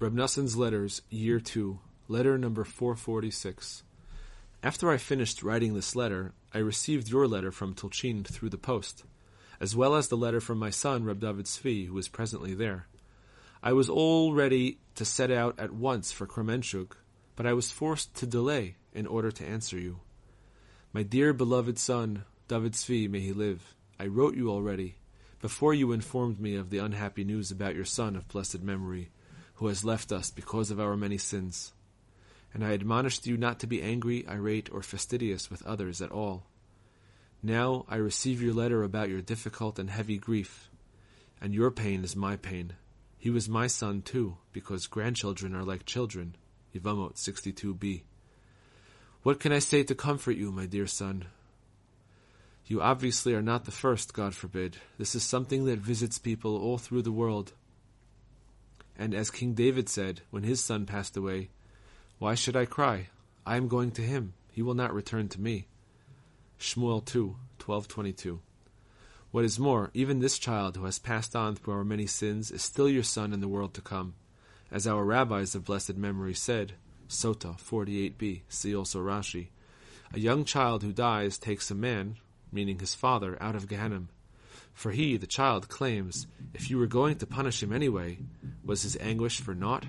Reb Letters, Year 2, Letter number 446. After I finished writing this letter, I received your letter from Tulchin through the post, as well as the letter from my son, Reb David Svi, who is presently there. I was all ready to set out at once for Kremenchug, but I was forced to delay in order to answer you. My dear beloved son, David Svi, may he live, I wrote you already, before you informed me of the unhappy news about your son of blessed memory, who has left us because of our many sins. And I admonished you not to be angry, irate, or fastidious with others at all. Now I receive your letter about your difficult and heavy grief, and your pain is my pain. He was my son too, because grandchildren are like children. Yevamot 62b. What can I say to comfort you, my dear son? You obviously are not the first, God forbid. This is something that visits people all through the world. And as King David said when his son passed away, Why should I cry? I am going to him. He will not return to me. Shmuel 2, 1222. What is more, even this child who has passed on through our many sins is still your son in the world to come. As our rabbis of blessed memory said, Sota 48b, see also Rashi, a young child who dies takes a man, meaning his father, out of Gehenna. For he, the child, claims, if you were going to punish him anyway, was his anguish for naught?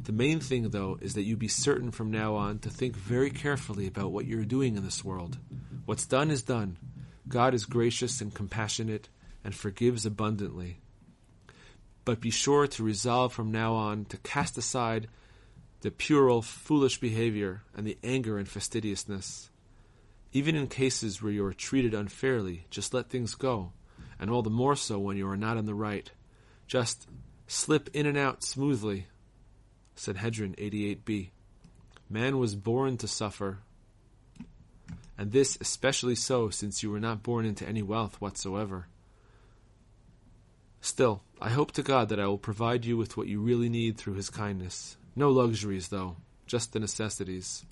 The main thing, though, is that you be certain from now on to think very carefully about what you are doing in this world. What's done is done. God is gracious and compassionate and forgives abundantly. But be sure to resolve from now on to cast aside the puerile, foolish behavior and the anger and fastidiousness. Even in cases where you are treated unfairly, just let things go, and all the more so when you are not in the right. Just slip in and out smoothly. Sanhedrin 88b. Man was born to suffer, and this especially so since you were not born into any wealth whatsoever. Still, I hope to God that I will provide you with what you really need through His kindness. No luxuries, though, just the necessities.